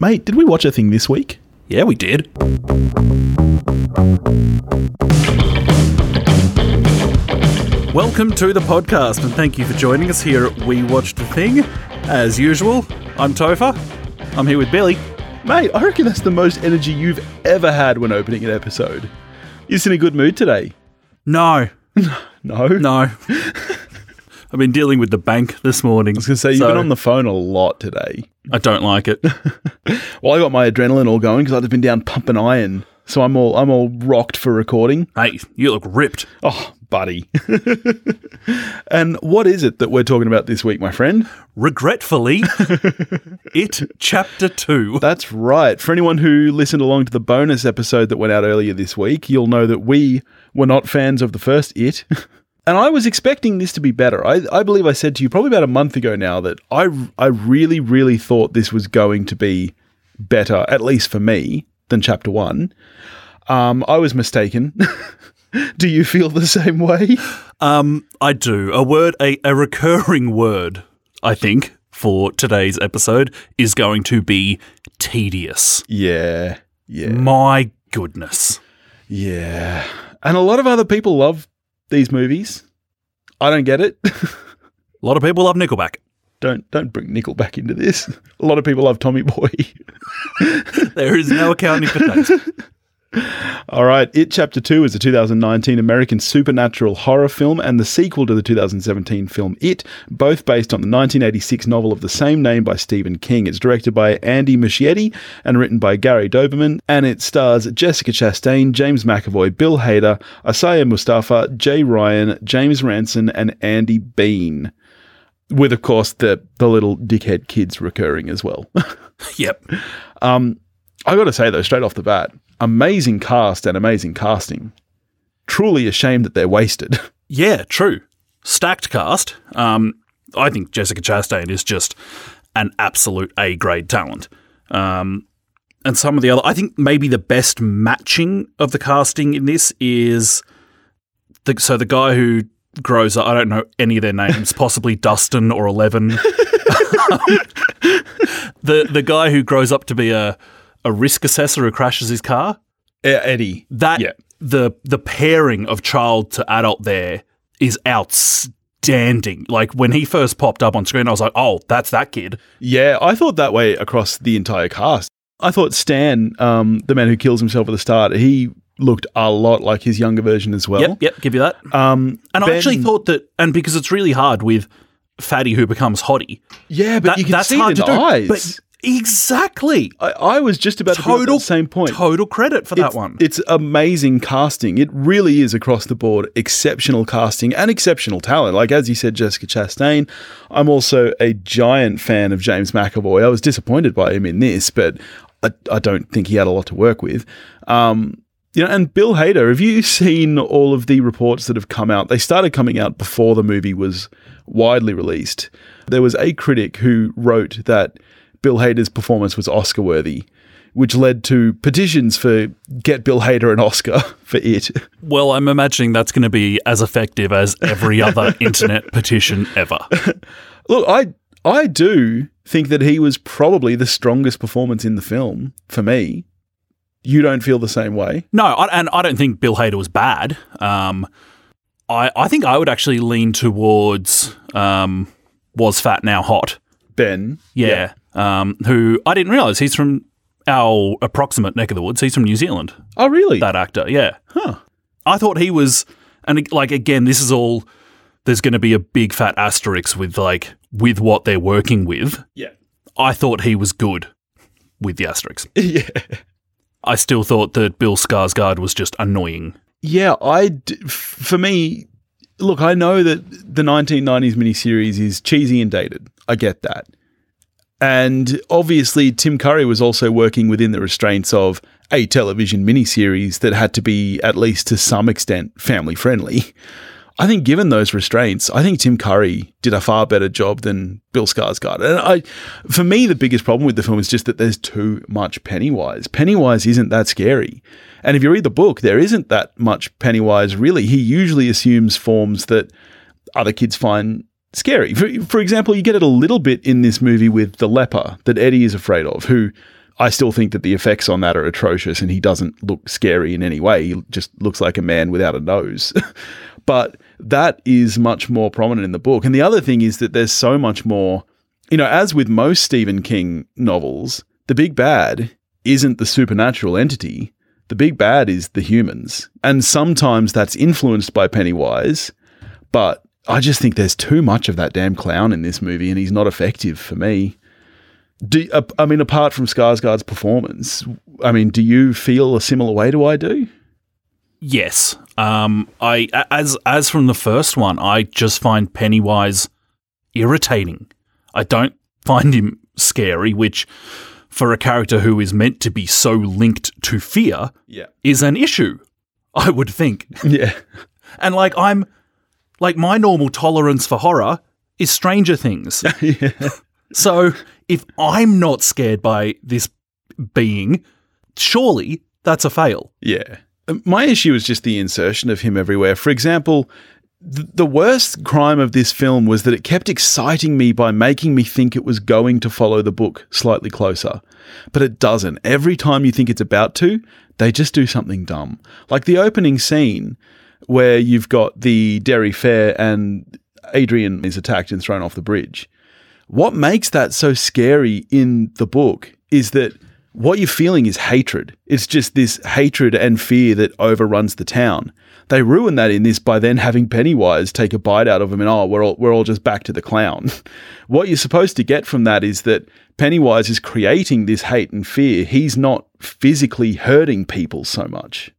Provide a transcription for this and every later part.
Mate, did we watch a thing this week? Yeah, we did. Welcome to the podcast, and thank you for joining us here at We Watched the Thing. As usual, I'm Topher. I'm here with Billy. Mate, I reckon that's the most energy you've ever had when opening an episode. You just in a good mood today? No, No? no. I've been dealing with the bank this morning. I was going to say, you've been on the phone a lot today. I don't like it. Well, I got my adrenaline all going because I've been down pumping iron. So I'm all I'm all rocked for recording. hey, you look ripped. Oh, buddy. and what is it that we're talking about this week, my friend? Regretfully, it chapter two. That's right. For anyone who listened along to the bonus episode that went out earlier this week, you'll know that we were not fans of the first It. And I was expecting this to be better. I, I believe I said to you probably about a month ago now that I, I really, really thought this was going to be better, at least for me, than chapter one. Um, I was mistaken. Do you feel the same way? Um, I do. A word, a, a recurring word, I think, for today's episode is going to be tedious. Yeah. Yeah. My goodness. Yeah. And a lot of other people love these movies. I don't get it. A lot of people love Nickelback. don't don't bring Nickelback into this. A lot of people love Tommy Boy. There is no accounting for taste. All right, It Chapter 2 is a 2019 American supernatural horror film and the sequel to the 2017 film It, both based on the 1986 novel of the same name by Stephen King. It's directed by Andy Muschietti and written by Gary Dauberman, and it stars Jessica Chastain, James McAvoy, Bill Hader, Isaiah Mustafa, Jay Ryan, James Ransone, and Andy Bean. With, of course, the, the little dickhead kids recurring as well. Yep. Um, I got to say though, straight off the bat, amazing cast and amazing casting. Truly a shame that they're wasted. Yeah, true. Stacked cast. Um, I think Jessica Chastain is just an absolute A grade talent. Um, and some of the other, I think maybe the best matching of the casting in this is the so the guy who grows up. I don't know any of their names, possibly Dustin or Eleven. the the guy who grows up to be a a risk assessor who crashes his car. E- Eddie. That Yeah. the the pairing of child to adult there is outstanding. Like when he first popped up on screen, I was like, "Oh, that's that kid." Yeah, I thought that way across the entire cast. I thought Stan, um, the man who kills himself at the start, he looked a lot like his younger version as well. Yep, yep, give you that. Um, And I actually thought that, and because it's really hard with Fatty who becomes Hottie, yeah, but that, you can that's see hard it in to the do. eyes. But exactly, I, I was just about to bring up total that same point. Total credit for that one. It's amazing casting. It really is across the board exceptional casting and exceptional talent. Like as you said, Jessica Chastain. I'm also a giant fan of James McAvoy. I was disappointed by him in this, but I, I don't think he had a lot to work with. Um, you know, and Bill Hader. Have you seen all of the reports that have come out? They started coming out before the movie was widely released. There was a critic who wrote that Bill Hader's performance was Oscar worthy which led to petitions for get Bill Hader an Oscar for it. well, I'm imagining that's going to be as effective as every other internet petition ever. Look, I I do think that he was probably the strongest performance in the film for me. You don't feel the same way? No, I, and I don't think Bill Hader was bad. Um, I I think I would actually lean towards um, was fat now hot. Ben. Yeah. Um, who I didn't realize he's from our approximate neck of the woods. He's from New Zealand. Oh, really? That actor. Yeah. Huh. I thought he was, and like again, this is all. There's going to be a big fat asterisk with like with what they're working with. Yeah. I thought he was good with the asterisk. yeah. I still thought that Bill Skarsgård was just annoying. Yeah, I d- for me, look, I know that the 1990s miniseries is cheesy and dated. I get that. And obviously, Tim Curry was also working within the restraints of a television miniseries that had to be, at least to some extent, family friendly. I think, given those restraints, I think Tim Curry did a far better job than Bill Skarsgård. And I, for me, the biggest problem with the film is just that there's too much Pennywise. Pennywise isn't that scary. And if you read the book, there isn't that much Pennywise really. He usually assumes forms that other kids find scary. For, for example, you get it a little bit in this movie with the leper that Eddie is afraid of, who I still think that the effects on that are atrocious and he doesn't look scary in any way. He just looks like a man without a nose. but that is much more prominent in the book. And the other thing is that there's so much more, you know, as with most Stephen King novels, the big bad isn't the supernatural entity. The big bad is the humans. And sometimes that's influenced by Pennywise, but I just think there's too much of that damn clown in this movie and he's not effective for me. Do, uh, I mean, apart from Skarsgård's performance, I mean, do you feel a similar way to I do? Yes. Um, I as as from the first one, I just find Pennywise irritating. I don't find him scary, which for a character who is meant to be so linked to fear Yeah. is an issue. I would think. Yeah. And like I'm like my normal tolerance for horror is Stranger Things. So if I'm not scared by this being, surely that's a fail. Yeah. My issue is just the insertion of him everywhere. For example, th- the worst crime of this film was that it kept exciting me by making me think it was going to follow the book slightly closer. But it doesn't. Every time you think it's about to, they just do something dumb. Like the opening scene where you've got the Derry Fair and Adrian is attacked and thrown off the bridge. What makes that so scary in the book is that what you're feeling is hatred. It's just this hatred and fear that overruns the town. They ruin that in this by then having Pennywise take a bite out of him and oh, we're all we're all just back to the clown. what you're supposed to get from that is that Pennywise is creating this hate and fear. He's not physically hurting people so much.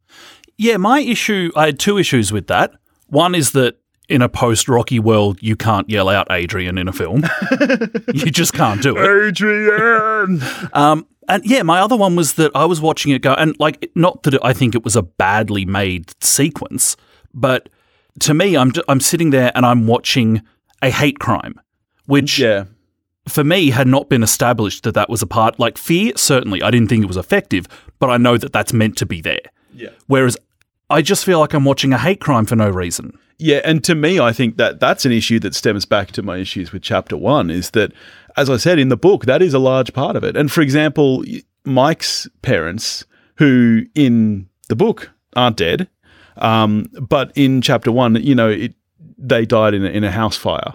Yeah, my issue, I had two issues with that. One is that in a post Rocky world, you can't yell out Adrian in a film. you just can't do it. Adrian. Um, and yeah, my other one was that I was watching it go, and like, not that I think it was a badly made sequence, but to me, I'm I'm sitting there and I'm watching a hate crime, which yeah. for me had not been established that that was a part. Like fear, certainly, I didn't think it was effective, but I know that that's meant to be there. Yeah. Whereas I just feel like I'm watching a hate crime for no reason. Yeah, and to me, I think that that's an issue that stems back to my issues with chapter one. Is that, as I said in the book, that is a large part of it. And for example, Mike's parents, who in the book aren't dead, um, but in chapter one, you know, it, they died in a, in a house fire.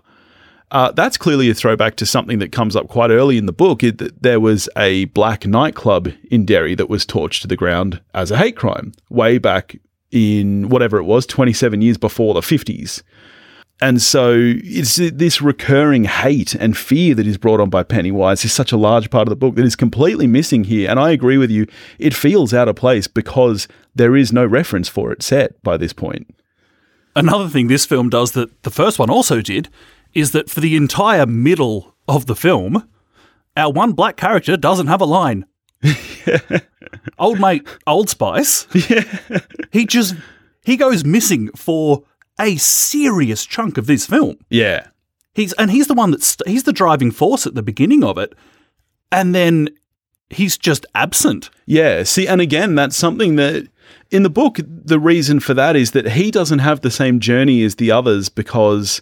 Uh, that's clearly a throwback to something that comes up quite early in the book. It, there was a black nightclub in Derry that was torched to the ground as a hate crime way back in whatever it was, 27 years before the 50s. And so it's this recurring hate and fear that is brought on by Pennywise is such a large part of the book that is completely missing here. And I agree with you, it feels out of place because there is no reference for it set by this point. Another thing this film does that the first one also did is that for the entire middle of the film, our one black character doesn't have a line. Old mate Old Spice. Yeah. He just he goes missing for a serious chunk of this film. Yeah. He's and he's the one that's he's the driving force at the beginning of it, and then he's just absent. Yeah. See, and again, that's something that in the book, the reason for that is that he doesn't have the same journey as the others because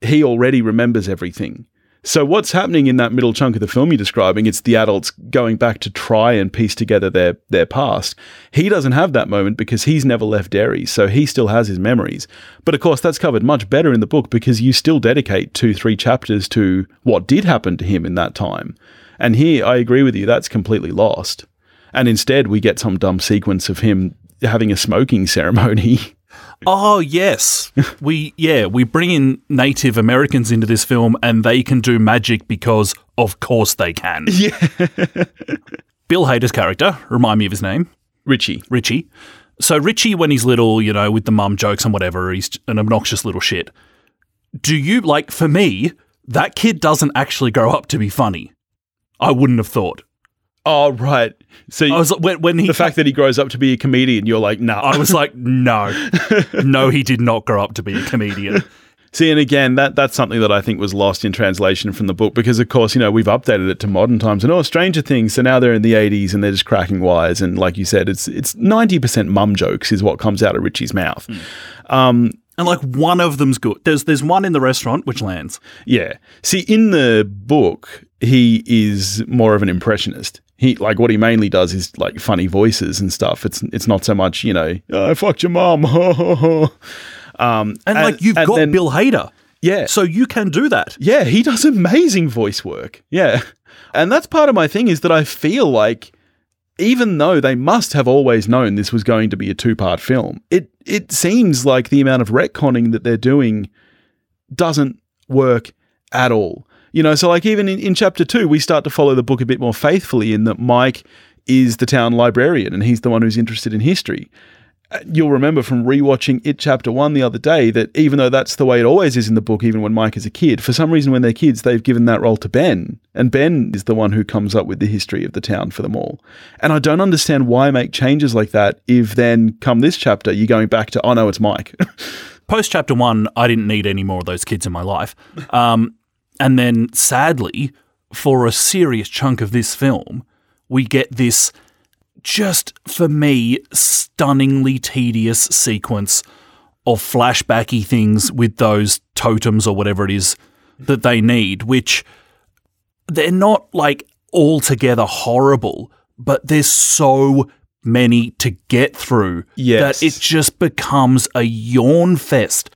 he already remembers everything. So what's happening in that middle chunk of the film you're describing? It's the adults going back to try and piece together their their past. He doesn't have that moment because he's never left Derry, so he still has his memories. But of course, that's covered much better in the book because you still dedicate two, three chapters to what did happen to him in that time. And here, I agree with you, that's completely lost. And instead, we get some dumb sequence of him having a smoking ceremony. Oh yes, we yeah we bring in Native Americans into this film, and they can do magic because of course they can. yeah. Bill Hader's character, remind me of his name, Richie. Richie. So Richie, when he's little, you know, with the mum jokes and whatever, he's an obnoxious little shit. Do you like for me? That kid doesn't actually grow up to be funny. I wouldn't have thought. Oh, right. So I was when, when he the fact that he grows up to be a comedian, you're like, nah. I was like, no, no, he did not grow up to be a comedian. See, and again, that that's something that I think was lost in translation from the book because, of course, you know, we've updated it to modern times and oh, Stranger Things. So now they're in the 80s and they're just cracking wires. And like you said, it's it's 90% mum jokes is what comes out of Richie's mouth. Um, And like one of them's good. There's there's one in the restaurant which lands. yeah. See, in the book, he is more of an impressionist. He like what he mainly does is like funny voices and stuff. It's it's not so much you know "Oh, I fucked your mom. um, And, like you've got then- Bill Hader, yeah, so you can do that. yeah, he does amazing voice work. Yeah. And that's part of my thing is that I feel like even though they must have always known this was going to be a two-part film, it it seems like the amount of retconning that they're doing doesn't work at all. You know, so like even in, in chapter two, we start to follow the book a bit more faithfully in that Mike is the town librarian and he's the one who's interested in history you'll remember from rewatching it chapter one the other day that even though that's the way it always is in the book, even when Mike is a kid, for some reason when they're kids, they've given that role to Ben. And Ben is the one who comes up with the history of the town for them all. And I don't understand why make changes like that if then come this chapter, you're going back to, oh no, it's Mike. Post chapter one, I didn't need any more of those kids in my life. Um, and then sadly, for a serious chunk of this film, we get this just for me stunningly tedious sequence of flashbacky things with those totems or whatever it is that they need, which they're not like altogether horrible, but there's so many to get through Yes. that it just becomes a yawn fest.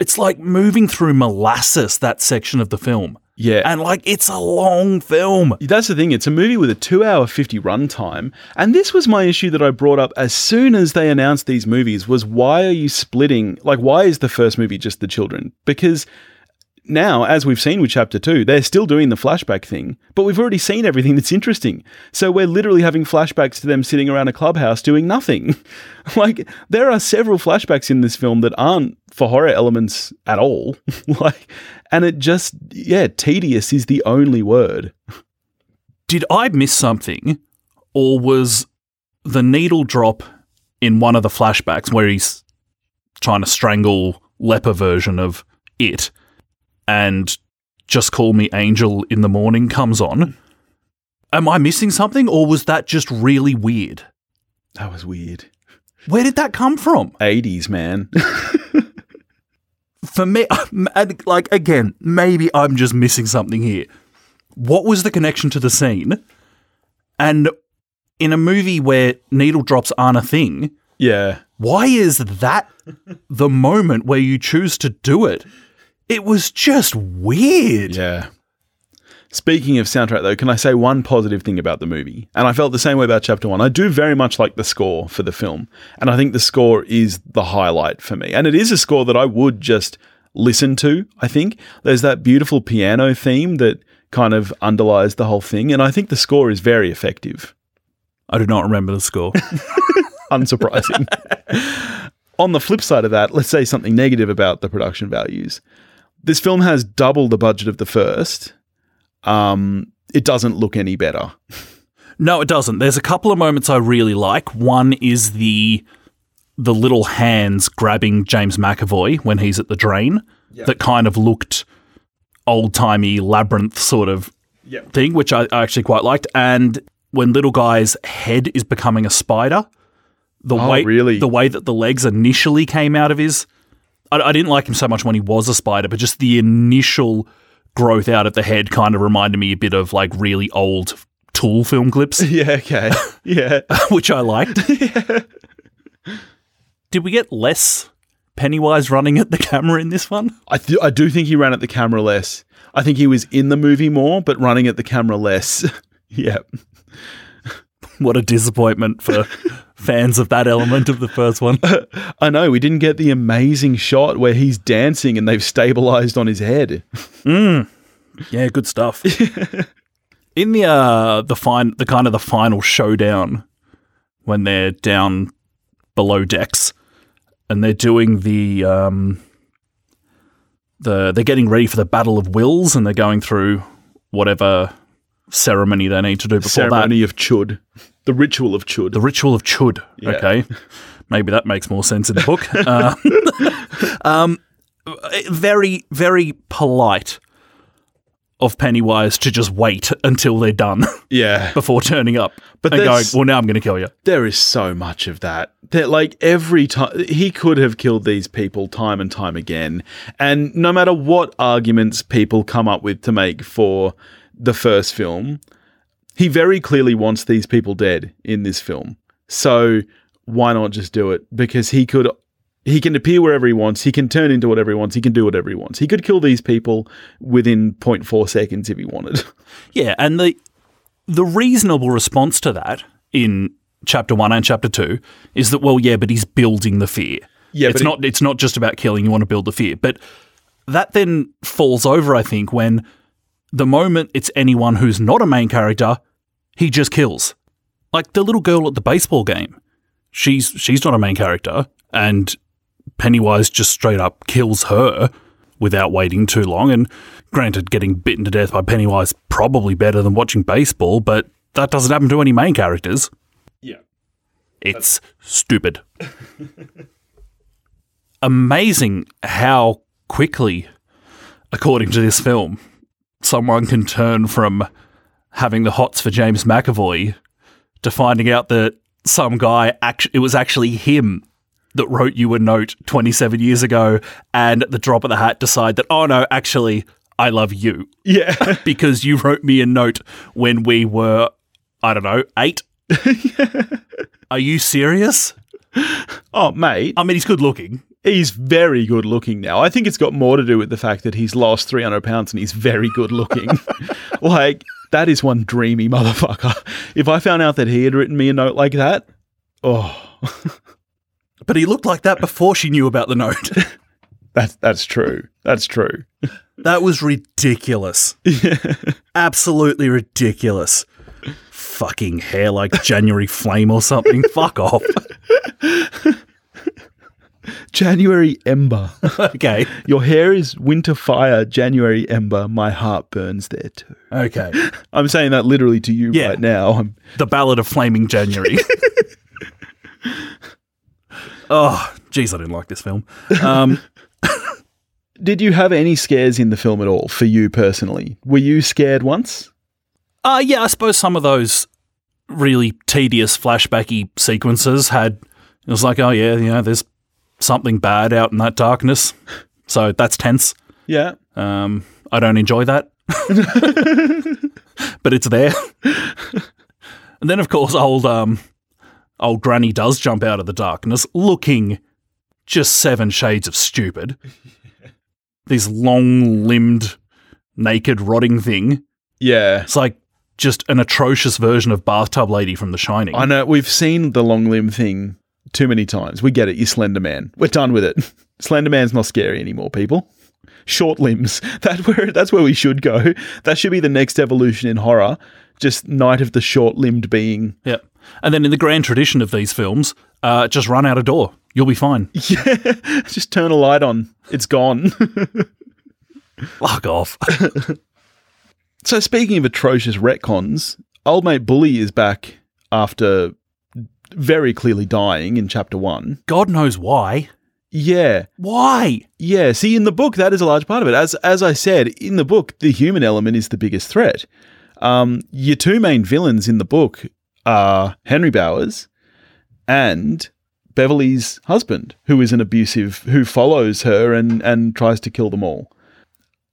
It's like moving through molasses, that section of the film. yeah. And like, it's a long film. That's the thing. It's a movie with a two hour 50 runtime. And this was my issue that I brought up as soon as they announced these movies was why are you splitting? Like, why is the first movie just the children? Because now, as we've seen with chapter two, they're still doing the flashback thing, but we've already seen everything that's interesting. So we're literally having flashbacks to them sitting around a clubhouse doing nothing. like, there are several flashbacks in this film that aren't for horror elements at all. like, and it just, yeah, tedious is the only word. Did I miss something? Or was the needle drop in one of the flashbacks where he's trying to strangle leper version of it and just call me angel in the morning comes on? Am I missing something or was that just really weird? That was weird. Where did that come from? 80s, man. for me, like again, maybe I'm just missing something here. What was the connection to the scene? And in a movie where needle drops aren't a thing, yeah. why is that the moment where you choose to do it? It was just weird. Yeah. Speaking of soundtrack, though, can I say one positive thing about the movie? And I felt the same way about chapter one. I do very much like the score for the film. And I think the score is the highlight for me. And it is a score that I would just listen to, I think. There's that beautiful piano theme that kind of underlies the whole thing. And I think the score is very effective. I do not remember the score. unsurprising. On the flip side of that, let's say something negative about the production values. This film has double the budget of the first. Um, it doesn't look any better. No, it doesn't. There's a couple of moments I really like. One is the the little hands grabbing James McAvoy when he's at the drain. That kind of looked old timey labyrinth sort of Yep. thing, which I, I actually quite liked. And when little guy's head is becoming a spider, the Oh, way really? the way that the legs initially came out of his, I, I didn't like him so much when he was a spider, but just the initial growth out of the head kind of reminded me a bit of like really old Tool film clips Yeah, okay. Yeah. which I liked. Did we get less Pennywise running at the camera in this one? I, th- I do think he ran at the camera less. I think he was in the movie more, but running at the camera less. yeah. What a disappointment for fans of that element of the first one. I know, we didn't get the amazing shot where he's dancing and they've stabilized on his head. Yeah, good stuff. in the uh the fine the kind of the final showdown when they're down below decks and they're doing the um the they're getting ready for the battle of wills and they're going through whatever ceremony they need to do before that. Ceremony of Chud. The ritual of Chud. The ritual of Chud. Yeah. Okay. Maybe that makes more sense in the book. Uh, um, very, very polite of Pennywise to just wait until they're done yeah. before turning up But and going, well, now I'm going to kill you. There is so much of that. That like every time he could have killed these people time and time again. And no matter what arguments people come up with to make for the first film, He very clearly wants these people dead in this film. So why not just do it? Because he could he can appear wherever he wants, he can turn into whatever he wants, he can do whatever he wants. He could kill these people within 0.4 seconds if he wanted. Yeah, and the the reasonable response to that in chapter one and chapter two is that well, yeah, but he's building the fear. Yeah, it's not it's not just about killing. You want to build the fear, but that then falls over. I think when the moment it's anyone who's not a main character, he just kills. Like the little girl at the baseball game, she's she's not a main character, and Pennywise just straight up kills her without waiting too long. And granted, getting bitten to death by Pennywise probably better than watching baseball, but that doesn't happen to any main characters. Yeah. It's stupid. Amazing how quickly, according to this film, someone can turn from having the hots for James McAvoy to finding out that some guy act- it was actually him that wrote you a note 27 years ago and at the drop of the hat decide that oh no actually I love you Yeah. because you wrote me a note when we were I don't know 8 Are you serious? oh, mate. I mean he's good looking. He's very good looking now. I think it's got more to do with the fact that he's lost 300 pounds and he's very good looking. like, that is one dreamy motherfucker. If I found out that he had written me a note like that, oh, But he looked like that before she knew about the note. that's, that's true. That's true. that was ridiculous. Absolutely ridiculous. Fucking hair like January flame or something. Fuck off. January Ember. Okay. Your hair is winter fire, January Ember. My heart burns there too. Okay. I'm saying that literally to you Yeah. right now. I'm, The Ballad of Flaming January. oh, jeez, I didn't like this film. Um, did you have any scares in the film at all for you personally? Were you scared once? uh, yeah, I suppose some of those really tedious flashbacky sequences had. It was like, oh, yeah, you know, there's something bad out in that darkness. So that's tense. Yeah. Um, I don't enjoy that, but it's there. and then, of course, old um, old Granny does jump out of the darkness, looking just seven shades of stupid. this long-limbed, naked, rotting thing. Yeah. It's like just an atrocious version of Bathtub Lady from The Shining. I know we've seen the long limb thing too many times. We get it. You Slender Man. We're done with it. Slender Man's not scary anymore, people. Short limbs. That where that's where we should go. That should be the next evolution in horror. Just Night of the Short Limbed Being. yeah. And then in the grand tradition of these films, uh, just run out a door. You'll be fine. Yeah. Just turn a light on. It's gone. Fuck off. so speaking of atrocious retcons, old mate Bully is back after very clearly dying in chapter one. God knows why. Yeah. Why? Yeah, see, in the book, that is a large part of it. As as I said, in the book, the human element is the biggest threat. Um, your two main villains in the book are Henry Bowers and Beverly's husband, who is an abusive, who follows her and and tries to kill them all.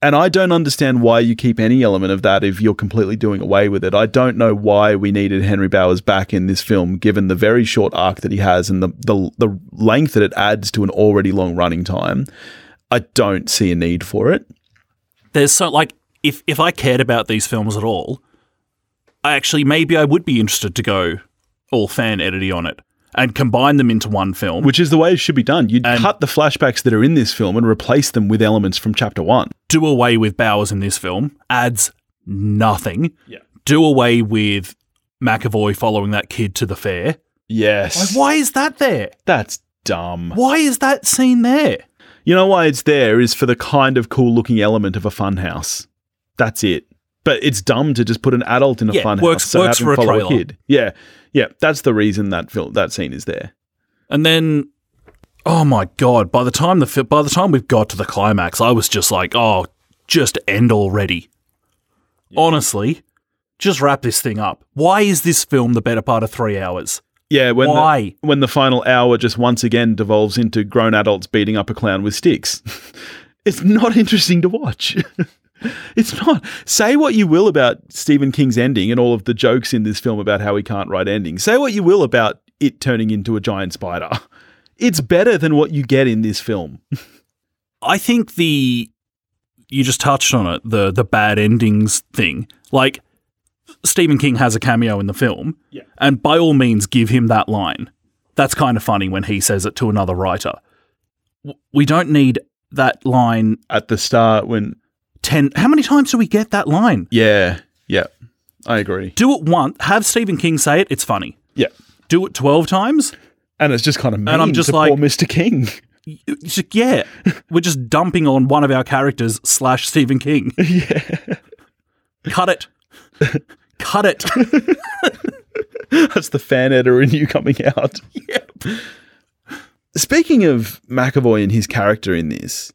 And I don't understand why you keep any element of that if you're completely doing away with it. I don't know why we needed Henry Bowers back in this film, given the very short arc that he has and the the, the length that it adds to an already long running time. I don't see a need for it. there's so like if if I cared about these films at all, I actually maybe I would be interested to go all fan edity on it and combine them into one film. Which is the way it should be done. You'd And- cut the flashbacks that are in this film and replace them with elements from chapter one. do away with Bowers in this film adds nothing. Yeah. Do away with McAvoy following that kid to the fair. Yes. Like, why is that there? That's dumb. Why is that scene there? You know why it's there is for the kind of cool looking element of a funhouse. That's it. But it's dumb to just put an adult in a Yeah, funhouse works- so works for a trailer. kid. Yeah, yeah. That's the reason that film that scene is there. And then, oh my god! By the time the by the time we've got to the climax, I was just like, oh, just end already. Honestly, just wrap this thing up. Why is this film the better part of three hours? Yeah, when Why? The, when the final hour just once again devolves into grown adults beating up a clown with sticks. it's not interesting to watch. It's not. Say what you will about Stephen King's ending and all of the jokes in this film about how he can't write endings. Say what you will about it turning into a giant spider. It's better than what you get in this film. I think the you just touched on it the the bad endings thing. Like Stephen King has a cameo in the film, Yeah. and by all means, give him that line. That's kind of funny when he says it to another writer. We don't need that line At the start, when. Ten. How many times do we get that line? Yeah. Yeah. I agree. Do it once. Have Stephen King say it. It's funny. Yeah. Do it twelve times. And it's just kind of mean I'm just to like- poor Mr. King. It's like, yeah, we're just dumping on one of our characters slash Stephen King. yeah. Cut it. Cut it. That's the fan editor in you coming out. Speaking of McAvoy and his character in this,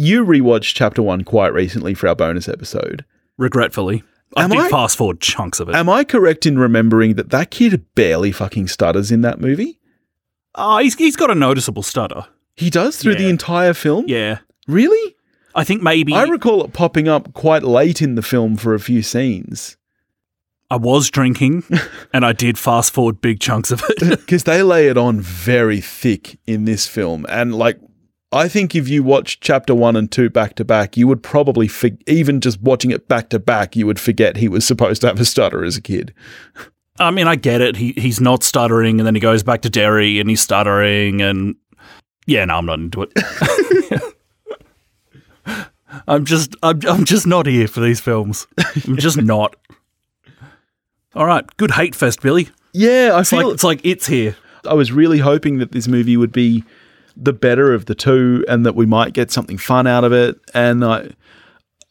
you rewatched chapter one quite recently for our bonus episode. Regretfully, I Am did I- fast forward chunks of it. Am I correct in remembering that that kid barely fucking stutters in that movie? Oh, he's he's got a noticeable stutter. He does through the entire film? Yeah, Really? I think maybe I, recall it popping up quite late in the film for a few scenes. I was drinking, and I did fast forward big chunks of it. Because they lay it on very thick in this film. And like, I think if you watch chapter one and two back to back, you would probably, for- even just watching it back to back, you would forget he was supposed to have a stutter as a kid. I mean, I get it. He he's not stuttering, and then he goes back to Derry, and he's stuttering, and yeah, no, I'm not into it. I'm just I'm I'm just not here for these films. I'm just not. All right, good hate fest, Billy. Yeah, I It's like feel. it's like it's here. I was really hoping that this movie would be the better of the two, and that we might get something fun out of it. And I,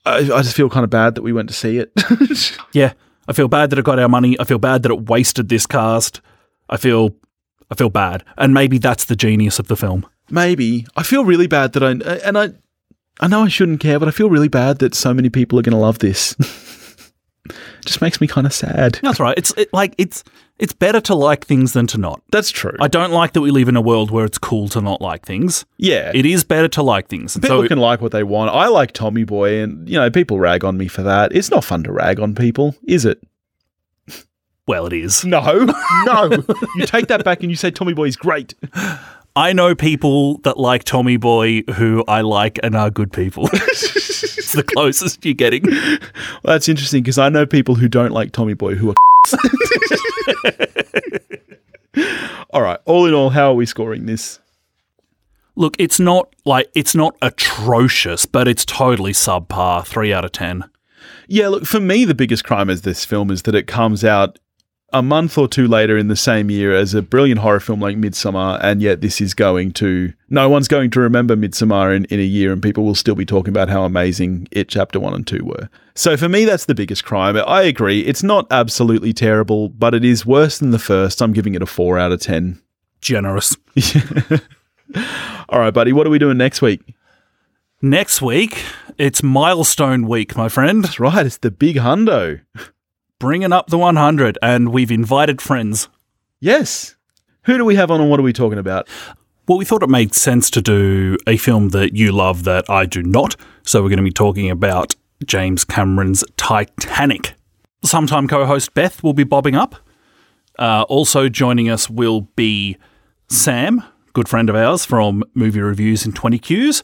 I, I just feel kind of bad that we went to see it. Yeah, I feel bad that it got our money. I feel bad that it wasted this cast. I feel I feel bad, and maybe that's the genius of the film. Maybe I feel really bad that I and I I know I shouldn't care, but I feel really bad that so many people are going to love this. Just makes me kind of sad. That's right. It's it, like it's it's better to like things than to not. That's true. I don't like that we live in a world where it's cool to not like things. yeah, It is better to like things. And people so can like what they want. I like Tommy Boy, and you know people rag on me for that. It's not fun to rag on people, is it? well, it is. No, no. you take that back and you say Tommy Boy is great. I know people that like Tommy Boy who I like and are good people. it's the closest you're getting. Well, that's interesting because I know people who don't like Tommy Boy who are. all right. All in all, how are we scoring this? Look, it's not like it's not atrocious, but it's totally subpar. Three out of ten. Yeah, look, for me, the biggest crime of this film is that it comes out a month or two later in the same year as a brilliant horror film like Midsommar, and yet this is going to. No one's going to remember Midsommar in, in a year, and people will still be talking about how amazing it Chapter 1 and 2 were. So for me, that's the biggest crime. I agree. It's not absolutely terrible, but it is worse than the first. I'm giving it a 4 out of 10. Generous. All right, buddy, what are we doing next week? Next week, it's milestone week, my friend. That's right, it's the big hundo. Bringing up the 100, and we've invited friends. Yes. Who do we have on and what are we talking about? Well, we thought it made sense to do a film that you love that I do not. So we're going to be talking about James Cameron's Titanic. Sometime co host Beth will be bobbing up. Uh, also joining us will be Sam, good friend of ours from Movie Reviews in 20 Qs.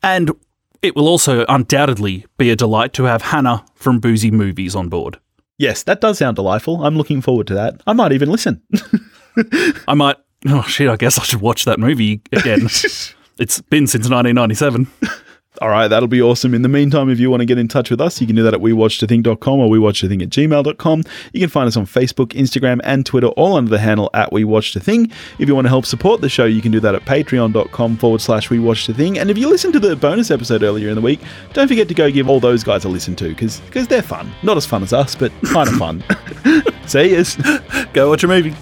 And it will also undoubtedly be a delight to have Hannah from Boozy Movies on board. Yes, that does sound delightful. I'm looking forward to that. I might even listen. I might. Oh, shit, I guess I should watch that movie again. it's been since 1997. All right, that'll be awesome. In the meantime, if you want to get in touch with us, you can do that at wewatchedathing.com or wewatchedathing at gmail.com. You can find us on Facebook, Instagram, and Twitter, all under the handle at wewatchedathing. If you want to help support the show, you can do that at patreon.com forward slash wewatchedathing. And if you listened to the bonus episode earlier in the week, don't forget to go give all those guys a listen to, because they're fun. Not as fun as us, but kind of fun. See yous. Go watch a movie.